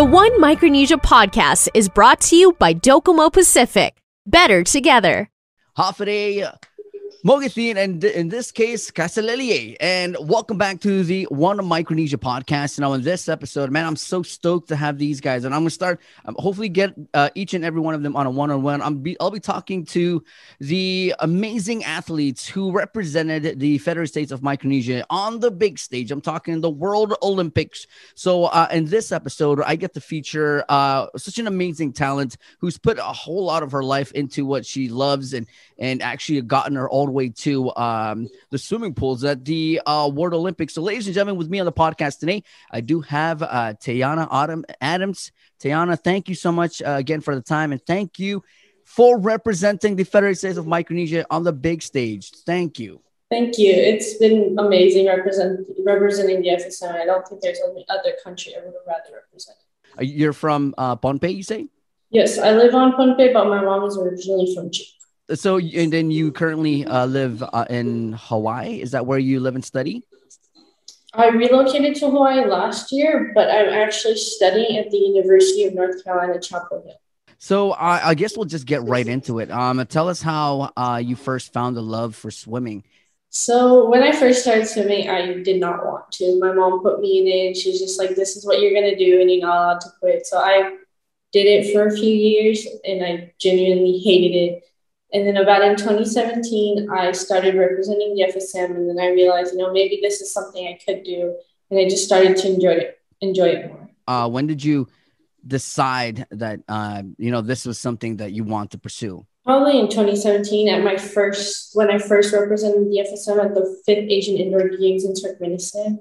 The One Micronesia podcast is brought to you by Docomo Pacific. Better together. Hafide Mogathin, and in this case, Casalelier. And welcome back to the One Micronesia podcast. Now, in this episode, man, I'm so stoked to have these guys, and I'm gonna start. Um, hopefully, get uh, each and every one of them on a one-on-one. I'm I'll be talking to the amazing athletes who represented the Federated States of Micronesia on the big stage. I'm talking the World Olympics. So, uh, in this episode, I get to feature uh, such an amazing talent who's put a whole lot of her life into what she loves and and actually gotten her all the way to um, the swimming pools at the uh, World Olympics. So, ladies and gentlemen, with me on the podcast today, I do have uh, Taeyanna Autumn Adams. Taeyanna, thank you so much uh, again for the time, and thank you for representing the Federated States of Micronesia on the big stage. Thank you. Thank you. It's been amazing represent, representing the FSM. I don't think there's any other country I would rather represent. You're from uh, Pohnpei, you say? Yes, I live on Pohnpei, but my mom is originally from Chile so and then you currently uh, live uh, in Hawaii. Is that where you live and study? I relocated to Hawaii last year, but I'm actually studying at the University of North Carolina, Chapel Hill. So uh, I guess we'll just get right into it. Um, tell us how uh, you first found the love for swimming. So when I first started swimming, I did not want to. My mom put me in it. She's just like, "This is what you're gonna do, and you're not allowed to quit." So I did it for a few years, and I genuinely hated it. And then about in 2017, I started representing the FSM, and then I realized, you know, maybe this is something I could do, and I just started to enjoy it, enjoy it more. Uh, when did you decide that uh, you know this was something that you want to pursue? Probably in 2017, at my first when I first represented the FSM at the fifth Asian Indoor Games in Turkmenistan.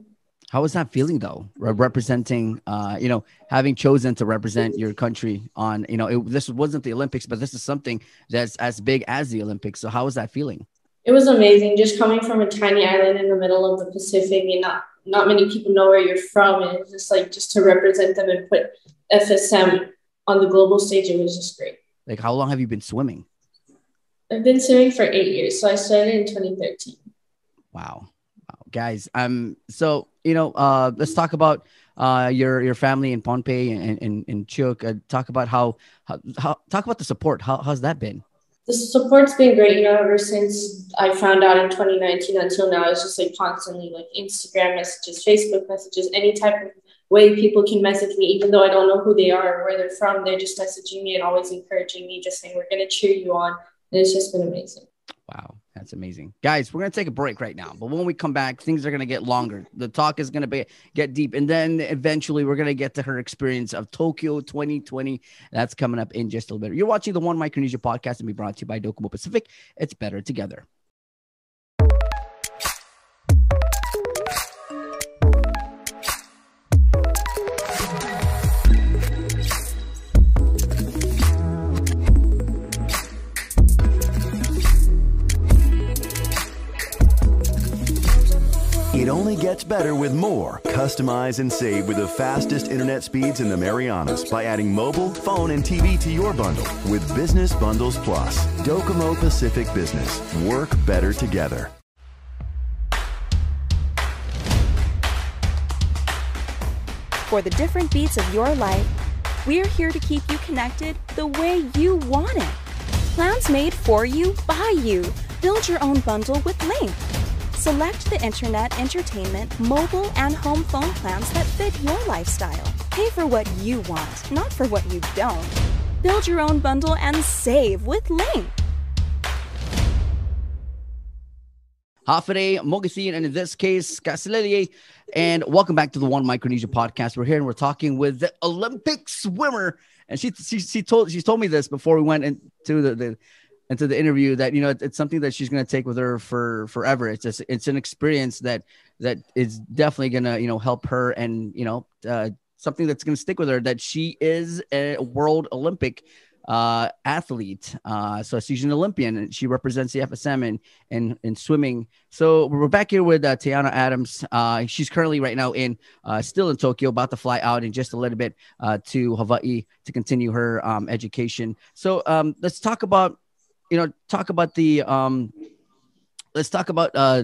How was that feeling though, representing, uh, you know, having chosen to represent your country on, you know, it, this wasn't the Olympics, but this is something that's as big as the Olympics. So how was that feeling? It was amazing, just coming from a tiny island in the middle of the Pacific, and not not many people know where you're from, and it's just like just to represent them and put FSM on the global stage, it was just great. Like, how long have you been swimming? I've been swimming for eight years, so I started in 2013. Wow guys. Um, so you know, uh, let's talk about uh your your family in Pohnpei and and, and Chuuk. Uh, talk about how, how how talk about the support. How how's that been? The support's been great. You know, ever since I found out in 2019 until now, it's just like constantly like Instagram messages, Facebook messages, any type of way people can message me, even though I don't know who they are or where they're from. They're just messaging me and always encouraging me, just saying, We're going to cheer you on. And it's just been amazing. Wow. That's amazing. Guys, we're going to take a break right now. But when we come back, things are going to get longer. The talk is going to be get deep. And then eventually we're going to get to her experience of Tokyo 2020. That's coming up in just a little bit. You're watching the One Micronesia podcast and be brought to you by Docomo Pacific. It's better together. Only gets better with more. Customize and save with the fastest internet speeds in the Marianas by adding mobile, phone, and TV to your bundle with Business Bundles Plus. Docomo Pacific Business. Work better together. For the different beats of your life, we're here to keep you connected the way you want it. Plans made for you by you. Build your own bundle with Link. Select the internet, entertainment, mobile, and home phone plans that fit your lifestyle. Pay for what you want, not for what you don't. Build your own bundle and save with Link. Hafide Mogathin, and in this case, Casilelier. And welcome back to the One Micronesia podcast. We're here and we're talking with the Olympic swimmer. And she, she, she told she told me this before we went into the, the into the interview that you know it's something that she's going to take with her for forever. It's just it's an experience that that is definitely going to you know help her and you know uh, something that's going to stick with her that she is a world olympic uh, athlete. Uh, so she's an olympian and she represents the fsm in in, in swimming. So we're back here with uh, Taeyanna Adams. Uh, she's currently right now in uh, still in Tokyo about to fly out in just a little bit uh, to Hawaii to continue her um, education. So um, let's talk about you know, talk about the um let's talk about uh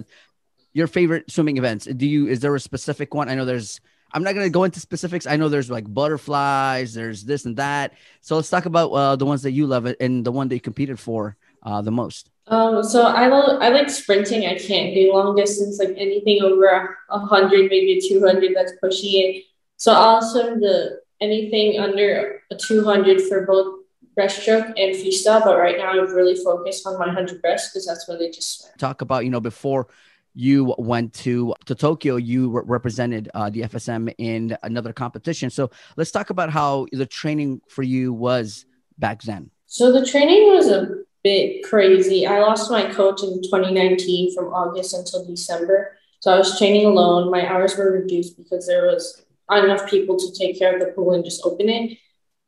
your favorite swimming events. Do you is there a specific one? I know there's I'm not gonna go into specifics. I know there's like butterflies, there's this and that. So let's talk about uh, the ones that you love and the one that you competed for uh, the most. Um, so I love I like sprinting. I can't do long distance, like anything over a hundred, maybe two hundred. That's pushing it. So I'll swim the anything under a two hundred for both breaststroke and freestyle. But right now, I'm really focused on my hundred breast because that's what they just swam. Talk about you know before you went to to Tokyo, you re- represented uh, the FSM in another competition. So let's talk about how the training for you was back then. So the training was a bit crazy. I lost my coach in 2019 from August until December. So I was training alone. My hours were reduced because there was not enough people to take care of the pool and just open it.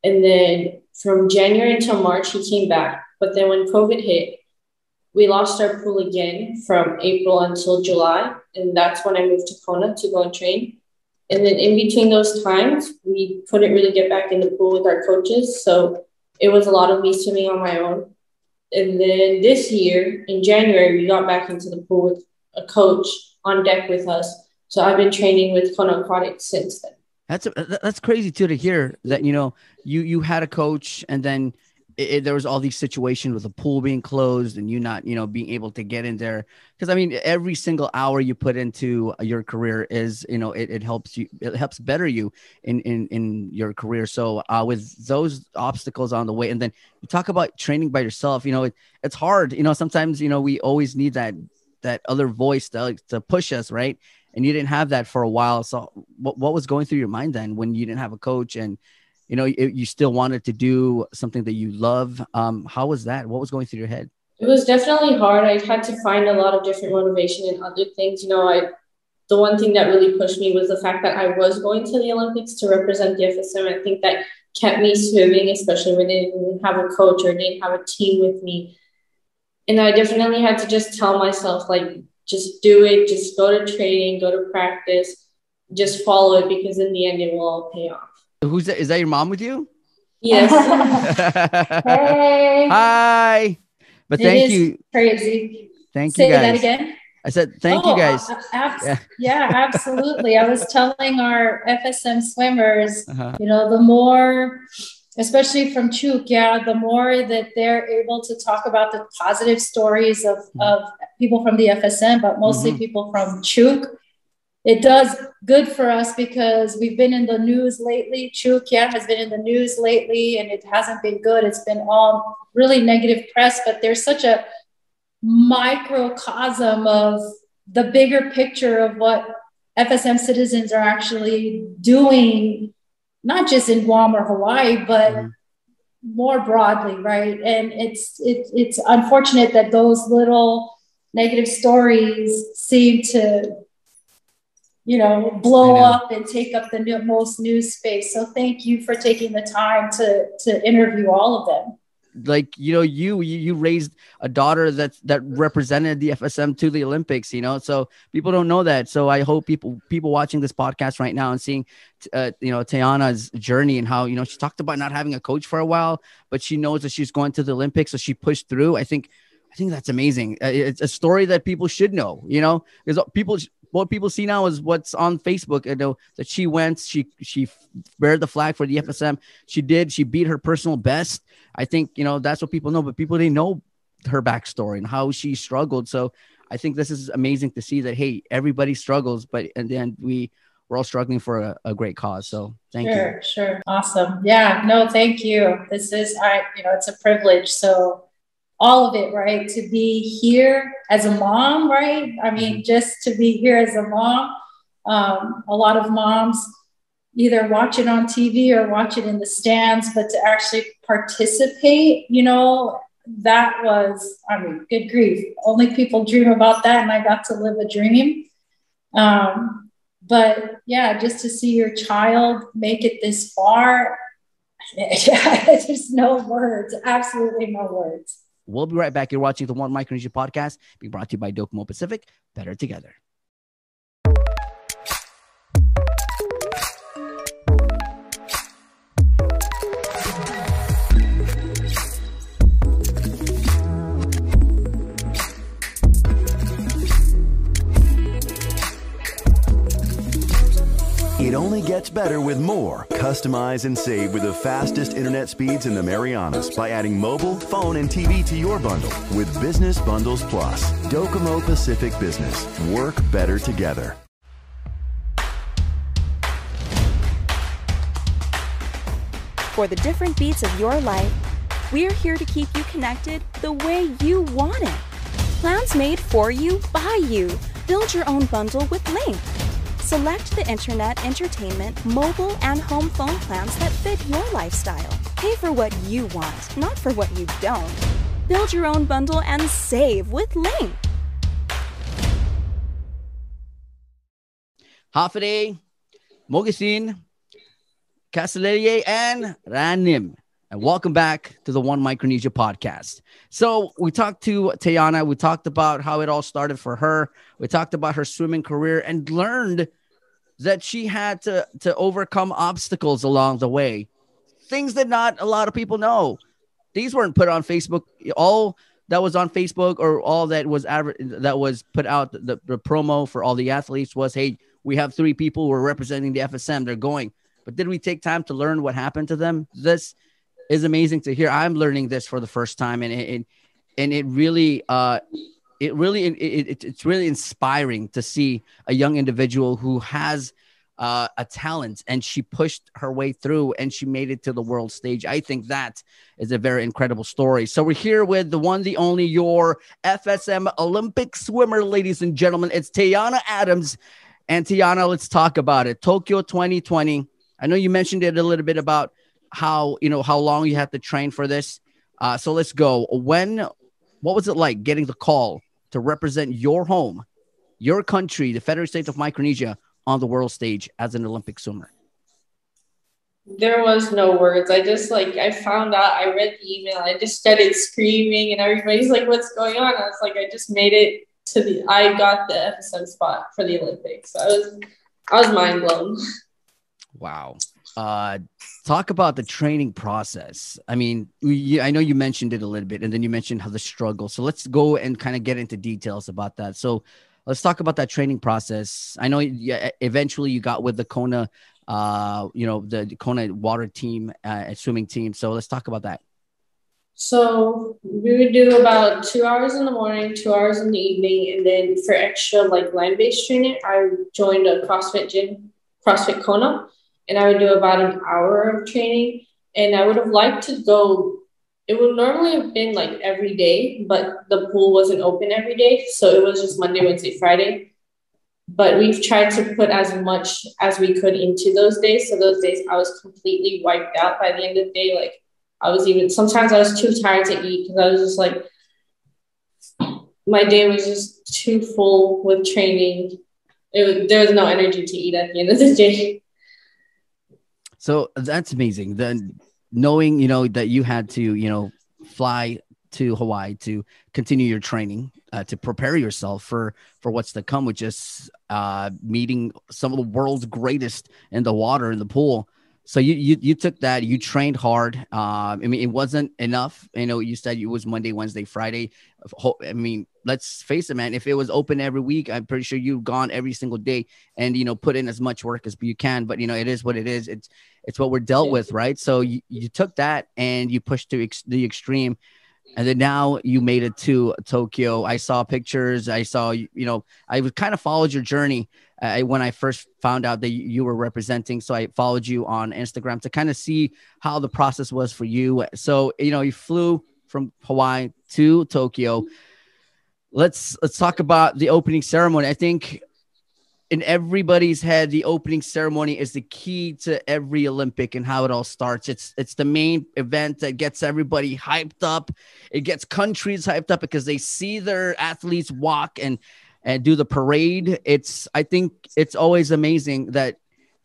And then from January until March, he came back. But then when COVID hit, we lost our pool again from April until July. And that's when I moved to Kona to go and train. And then in between those times, we couldn't really get back in the pool with our coaches. So it was a lot of me swimming on my own. And then this year in January, we got back into the pool with a coach on deck with us. So I've been training with Kona Aquatics since then. That's a, that's crazy too to hear that you know you you had a coach and then it, it, there was all these situations with the pool being closed and you not, you know, being able to get in there. Because I mean, every single hour you put into your career is, you know, it, it helps you, it helps better you in in in your career. So uh, with those obstacles on the way, and then you talk about training by yourself, you know, it, it's hard. You know, sometimes you know we always need that that other voice to to push us, right? And you didn't have that for a while. So what what was going through your mind then when you didn't have a coach and you know you, you still wanted to do something that you love? Um, how was that? What was going through your head? It was definitely hard. I had to find a lot of different motivation in other things. You know i the one thing that really pushed me was the fact that i was going to the olympics to represent the fsm i think that kept me swimming especially when they didn't have a coach or didn't have a team with me. And i definitely had to just tell myself like just do it just go to training go to practice just follow it because in the end it will all pay off Who's that? Is that your mom with you? Yes. hey. Hi. But thank you. Crazy. Thank Say you guys. that again. I said thank oh, you guys. Ab- yeah. yeah, absolutely. I was telling our FSM swimmers, uh-huh. you know, the more especially from Chuuk, yeah, the more that they're able to talk about the positive stories of, mm-hmm. of people from the FSM, but mostly mm-hmm. people from Chuuk, it does good for us because we've been in the news lately. Chukia has been in the news lately and it hasn't been good. It's been all really negative press, but there's such a microcosm of the bigger picture of what FSM citizens are actually doing, not just in Guam or Hawaii, but mm-hmm. more broadly, right? And it's it, it's unfortunate that those little negative stories seem to you know, blow know. up and take up the new, most news space. So thank you for taking the time to to interview all of them. Like you know, you you raised a daughter that that represented the FSM to the Olympics. You know, so people don't know that. So I hope people people watching this podcast right now and seeing, uh, you know, Taeyanna's journey and how you know she talked about not having a coach for a while, but she knows that she's going to the Olympics, so she pushed through. I think I think that's amazing. It's a story that people should know, you know, because people what people see now is what's on Facebook. You know that she went, she she bared the flag for the FSM. She did. She beat her personal best. I think you know that's what people know, but people didn't know her backstory and how she struggled. So I think this is amazing to see that hey, everybody struggles, but and then we we're all struggling for a, a great cause. So thank sure, you. Sure, sure, awesome. Yeah, no, thank you. This is I, you know, it's a privilege. So all of it, right? To be here as a mom, right? I mean, mm-hmm. just to be here as a mom. Um, a lot of moms either watch it on TV or watch it in the stands, but to actually participate, you know, that was, I mean, good grief. Only people dream about that, and I got to live a dream. Um, but yeah, just to see your child make it this far, there's no words, absolutely no words. We'll be right back. You're watching the One Micronesia podcast, being brought to you by Docomo Pacific. Better together. Only gets better with more. Customize and save with the fastest internet speeds in the Marianas by adding mobile, phone, and TV to your bundle with Business Bundles Plus. Docomo Pacific Business. Work better together. For the different beats of your life, we're here to keep you connected the way you want it. Plans made for you, by you. Build your own bundle with Link. Select the internet, entertainment, mobile, and home phone plans that fit your lifestyle. Pay for what you want, not for what you don't. Build your own bundle and save with Link. Hafaday, Mogesin, Casalerie, and Ranim. And welcome back to the One Micronesia podcast. So we talked to Taeyanna. We talked about how it all started for her. We talked about her swimming career and learned that she had to to overcome obstacles along the way. Things that not a lot of people know. These weren't put on Facebook. All that was on Facebook or all that was aver- that was put out the, the promo for all the athletes was, hey, we have three people who are representing the FSM. They're going. But did we take time to learn what happened to them? This is amazing to hear. I'm learning this for the first time, and it, and it really, uh, it really, it, it, it's really inspiring to see a young individual who has uh, a talent and she pushed her way through and she made it to the world stage. I think that is a very incredible story. So we're here with the one, the only, your FSM Olympic swimmer, ladies and gentlemen. It's Taeyanna Adams. And Tiana, let's talk about it. Tokyo 2020. I know you mentioned it a little bit about how you know how long you had to train for this. Uh, so let's go. When, what was it like getting the call to represent your home, your country, the Federated States of Micronesia, on the world stage as an Olympic swimmer? There was no words. I just like I found out. I read the email. I just started screaming, and everybody's like, "What's going on?" I was like, "I just made it to the. I got the FSM spot for the Olympics. I was, I was mind blown." Wow. Uh, talk about the training process. I mean, we, I know you mentioned it a little bit, and then you mentioned how the struggle. So let's go and kind of get into details about that. So let's talk about that training process. I know yeah, eventually you got with the Kona, uh, you know, the Kona water team, uh, swimming team. So let's talk about that. So we would do about two hours in the morning, two hours in the evening, and then for extra like land-based training, I joined a CrossFit gym, CrossFit Kona and I would do about an hour of training. And I would have liked to go, it would normally have been like every day, but the pool wasn't open every day. So it was just Monday, Wednesday, Friday. But we've tried to put as much as we could into those days. So those days I was completely wiped out by the end of the day. Like I was even, sometimes I was too tired to eat because I was just like, my day was just too full with training. It, was, there was no energy to eat at the end of the day. So that's amazing. Then knowing, you know, that you had to, you know, fly to Hawaii to continue your training, uh, to prepare yourself for for what's to come, which is uh, meeting some of the world's greatest in the water in the pool. So you you, you took that, you trained hard. Uh, I mean, it wasn't enough. You know, you said it was Monday, Wednesday, Friday. I mean, let's face it, man. If it was open every week, I'm pretty sure you've gone every single day and you know put in as much work as you can. But you know, it is what it is. It's it's what we're dealt with, right? So you, you took that and you pushed to ex- the extreme and then now you made it to Tokyo. I saw pictures. I saw you know I kind of followed your journey uh, when I first found out that you were representing. So I followed you on Instagram to kind of see how the process was for you. So you know you flew from Hawaii to Tokyo. Let's let's talk about the opening ceremony. I think in everybody's head, the opening ceremony is the key to every Olympic and how it all starts. It's it's the main event that gets everybody hyped up. It gets countries hyped up because they see their athletes walk and and do the parade. It's I think it's always amazing that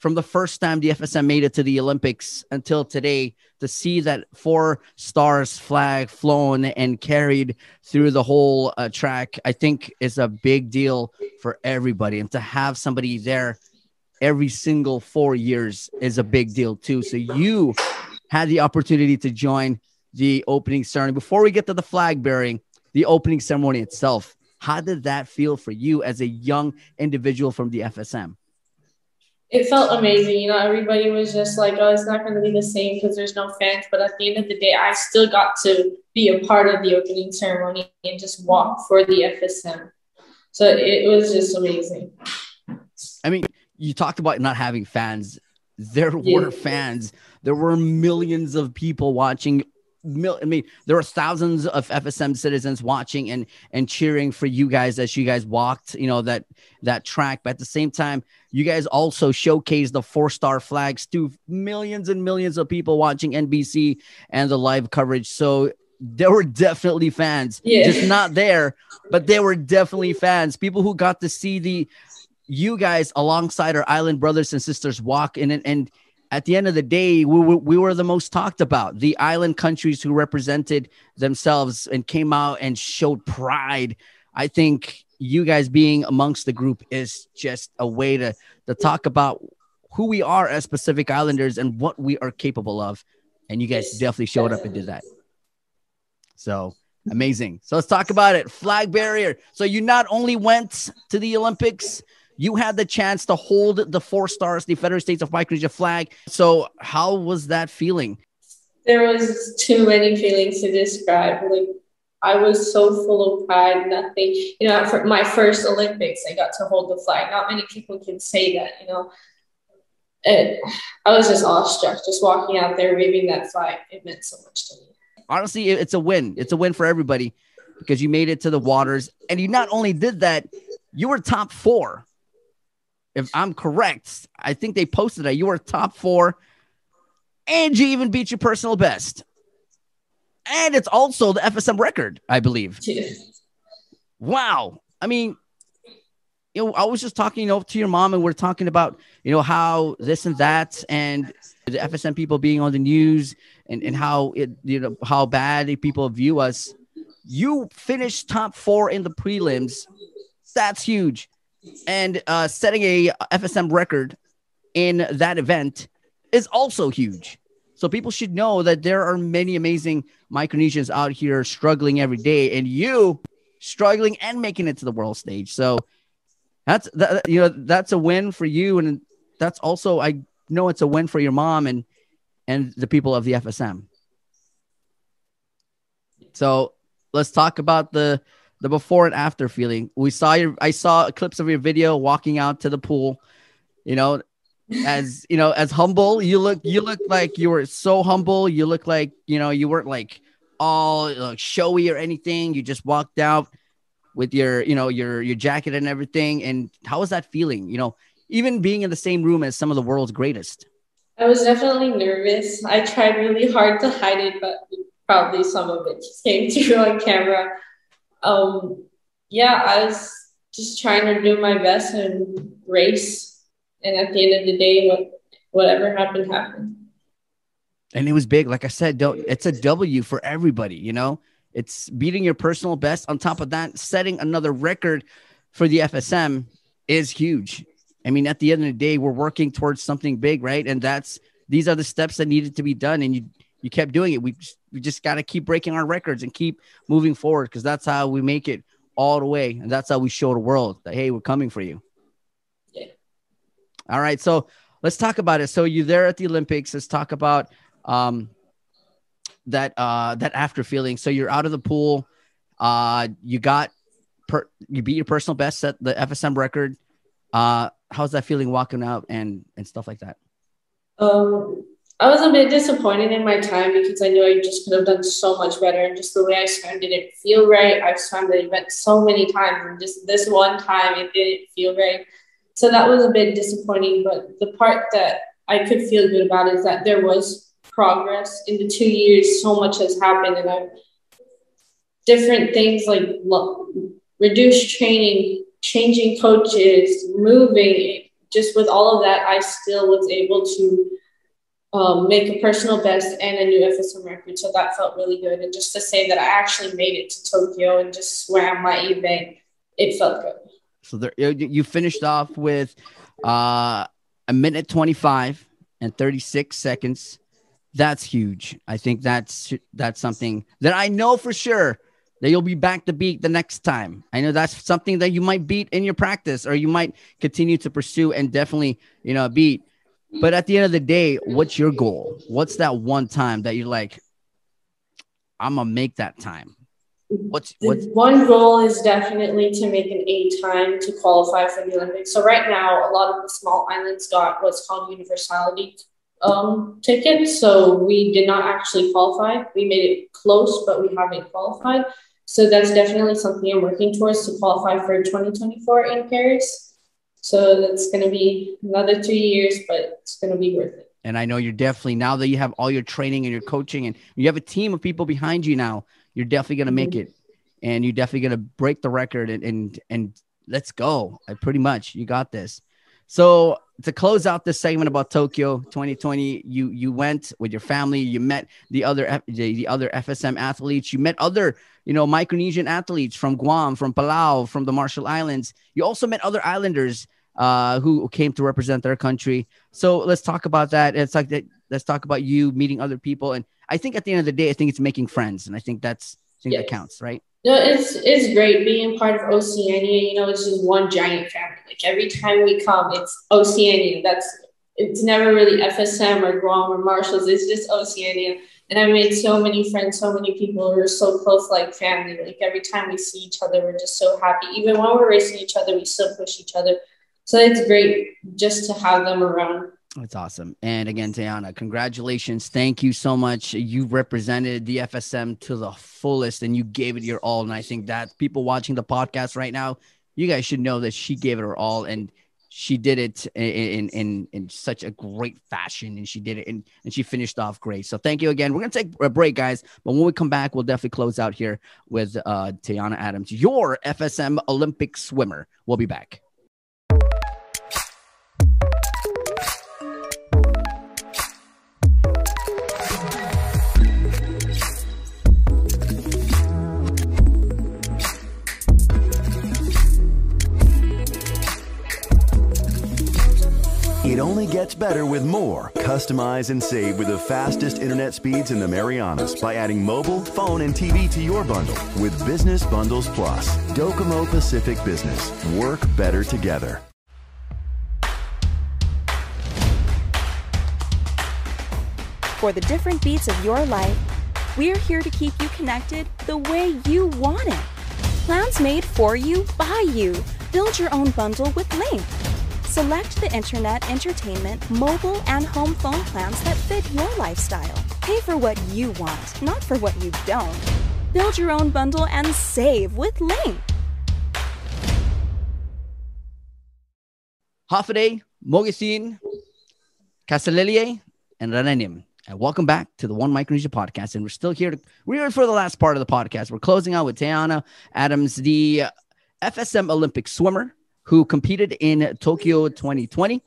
from the first time the FSM made it to the Olympics until today to see that four stars flag flown and carried through the whole uh, track, I think is a big deal for everybody. And to have somebody there every single four years is a big deal too. So you had the opportunity to join the opening ceremony. Before we get to the flag bearing, the opening ceremony itself, how did that feel for you as a young individual from the FSM? It felt amazing. You know, everybody was just like, oh, it's not going to be the same because there's no fans. But at the end of the day, I still got to be a part of the opening ceremony and just walk for the FSM. So it was just amazing. I mean, you talked about not having fans. There yeah. were fans. There were millions of people watching mil- I mean, there were thousands of FSM citizens watching and and cheering for you guys as you guys walked, you know, that that track. But at the same time, you guys also showcased the four star flags to millions and millions of people watching NBC and the live coverage. So there were definitely fans, yeah. just not there, but they were definitely fans. People who got to see the you guys alongside our island brothers and sisters walk in and, and at the end of the day, we, we, we were the most talked about. The island countries who represented themselves and came out and showed pride. I think you guys being amongst the group is just a way to, to talk about who we are as Pacific Islanders and what we are capable of. And you guys definitely showed up and did that. So amazing. So let's talk about it. Flag barrier. So you not only went to the Olympics, you had the chance to hold the four stars, the Federal States of Micronesia flag. So, how was that feeling? There was too many feelings to describe. Like I was so full of pride. Nothing, you know, for my first Olympics, I got to hold the flag. Not many people can say that, you know. And I was just awestruck, just walking out there waving that flag. It meant so much to me. Honestly, it's a win. It's a win for everybody because you made it to the waters, and you not only did that, you were top four if I'm correct, I think they posted that you were top four, and you even beat your personal best. And it's also the FSM record, I believe. Wow. I mean, you know, I was just talking, you know, to your mom, and we're talking about, you know, how this and that, and the FSM people being on the news, and and how it, you know, how bad people view us. You finished top four in the prelims. That's huge and uh, setting a FSM record in that event is also huge. So people should know that there are many amazing Micronesians out here struggling every day, and you struggling and making it to the world stage. So that's that, you know that's a win for you, and that's also I know it's a win for your mom and and the people of the FSM. So let's talk about the the before and after feeling. We saw your, I saw clips of your video walking out to the pool, you know, as you know, as humble. You look, you look like you were so humble. You look like, you know, you weren't like all like, showy or anything. You just walked out with your, you know, your, your jacket and everything. And how was that feeling? You know, even being in the same room as some of the world's greatest. I was definitely nervous. I tried really hard to hide it, but probably some of it just came through on camera um, yeah, I was just trying to do my best and race. And at the end of the day, what whatever happened happened. And it was big. Like I said, don't, it's a W for everybody. You know, it's beating your personal best. On top of that, setting another record for the FSM is huge. I mean, at the end of the day, we're working towards something big, right? And that's these are the steps that needed to be done. And you you kept doing it. We just, we just got to keep breaking our records and keep moving forward because that's how we make it all the way, and that's how we show the world that hey, we're coming for you. All right, so let's talk about it. So you're there at the Olympics. Let's talk about um that uh that after feeling. So you're out of the pool. Uh, you got per you beat your personal best, set the FSM record. Uh, how's that feeling walking out and and stuff like that? Um, I was a bit disappointed in my time because I knew I just could have done so much better. And just the way I swam didn't feel right. I've swam the event so many times, and just this one time it didn't feel right. So that was a bit disappointing. But the part that I could feel good about is that there was progress in the two years. So much has happened, and I've different things like reduced training, changing coaches, moving. Just with all of that, I still was able to um, make a personal best and a new FSM record. So that felt really good. And just to say that I actually made it to Tokyo and just swam my event, it felt good. So there, you finished off with uh, a minute 25 and 36 seconds. That's huge. I think that's that's something that I know for sure that you'll be back to beat the next time. I know that's something that you might beat in your practice or you might continue to pursue and definitely, you know, beat. But at the end of the day, what's your goal? What's that one time that you're like, I'm gonna make that time? What's what's one goal is definitely to make an A time to qualify for the Olympics. So right now, a lot of the small islands got what's called universality um, tickets. So we did not actually qualify. We made it close, but we haven't qualified. So that's definitely something I'm working towards to qualify for 2024 in Paris. So that's going to be another two years, but it's going to be worth it. And I know you're definitely now that you have all your training and your coaching and you have a team of people behind you now, you're definitely going to make mm-hmm. it and you're definitely going to break the record and, and, and let's go. I pretty much, you got this. So to close out this segment about Tokyo 2020, you you went with your family. You met the other the, the other FSM athletes. You met other you know Micronesian athletes from Guam, from Palau, from the Marshall Islands. You also met other islanders uh, who came to represent their country. So let's talk about that. It's like that. Let's talk about you meeting other people. And I think at the end of the day, I think it's making friends, and I think that's I think yes. that counts, right? No, it's it's great being part of Oceania. You know, it's just one giant family. Like every time we come, it's Oceania. That's it's never really FSM or Guam or Marshalls. It's just Oceania. And I made so many friends, so many people who are so close, like family. Like every time we see each other, we're just so happy. Even when we're racing each other, we still push each other. So it's great just to have them around. That's awesome. And again, Taeyanna, congratulations. Thank you so much. You represented the FSM to the fullest and you gave it your all. And I think that people watching the podcast right now, you guys should know that she gave it her all and she did it in, in, in such a great fashion and she did it and, and she finished off great. So thank you again. We're going to take a break, guys. But when we come back, we'll definitely close out here with uh, Taeyanna Adams, your FSM Olympic swimmer. We'll be back. It only gets better with more. Customize and save with the fastest internet speeds in the Marianas by adding mobile, phone, and TV to your bundle with Business Bundles Plus. Docomo Pacific Business. Work better together. For the different beats of your life, we're here to keep you connected the way you want it. Plans made for you, by you. Build your own bundle with Lynk. Select the internet, entertainment, mobile, and home phone plans that fit your lifestyle. Pay for what you want, not for what you don't. Build your own bundle and save with Link. Hafaday, Mogisin, Casalelie, and Rananim. And welcome back to the One Micronesia podcast. And we're still here to we're here for the last part of the podcast. We're closing out with Taeyanna Adams, the FSM Olympic swimmer who competed in Tokyo 2020.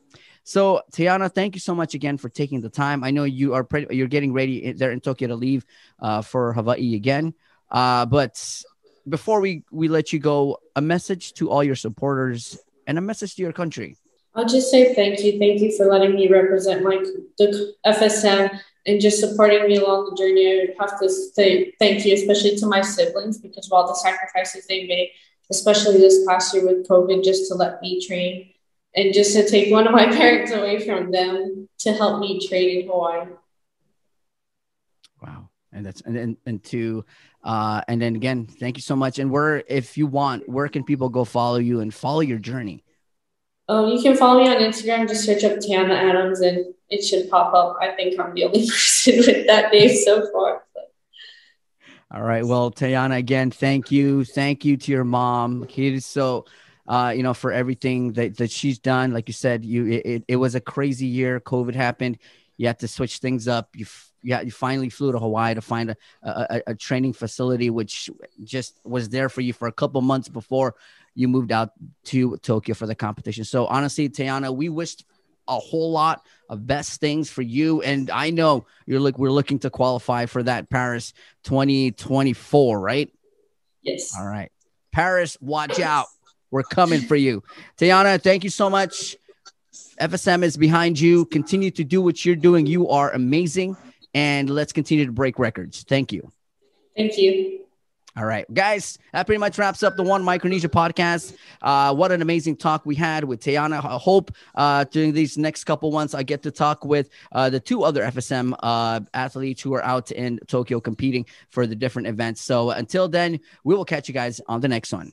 So, Tiana, thank you so much again for taking the time. I know you are pretty, you're getting ready there in Tokyo to leave uh, for Hawaii again. Uh, but before we we let you go, a message to all your supporters and a message to your country. I'll just say thank you, thank you for letting me represent my the FSM and just supporting me along the journey. I have to say thank you, especially to my siblings, because of all the sacrifices they made especially this past year with COVID, just to let me train and just to take one of my parents away from them to help me train in Hawaii. Wow. And that's and and, and to uh and then again, thank you so much. And where if you want, where can people go follow you and follow your journey? Um, you can follow me on Instagram, just search up Tiana Adams and it should pop up. I think I'm the only person with that name so far. All right. Well, Taeyanna, again, thank you. Thank you to your mom. So, uh, you know, for everything that, that she's done. Like you said, you it, it was a crazy year. COVID happened. You had to switch things up. You yeah, you finally flew to Hawaii to find a, a, a training facility, which just was there for you for a couple months before you moved out to Tokyo for the competition. So honestly, Taeyanna, we wished a whole lot of best things for you. And I know you're like we're looking to qualify for that Paris 2024, right? Yes. All right. Paris, watch out. We're coming for you. Taeyanna, thank you so much. FSM is behind you. Continue to do what you're doing. You are amazing. And let's continue to break records. Thank you. Thank you. All right, guys, that pretty much wraps up the One Micronesia podcast. Uh, what an amazing talk we had with Taeyanna. I hope uh, during these next couple months, I get to talk with uh, the two other FSM uh, athletes who are out in Tokyo competing for the different events. So until then, we will catch you guys on the next one.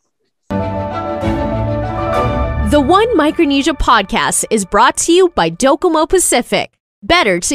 The One Micronesia podcast is brought to you by Docomo Pacific. Better to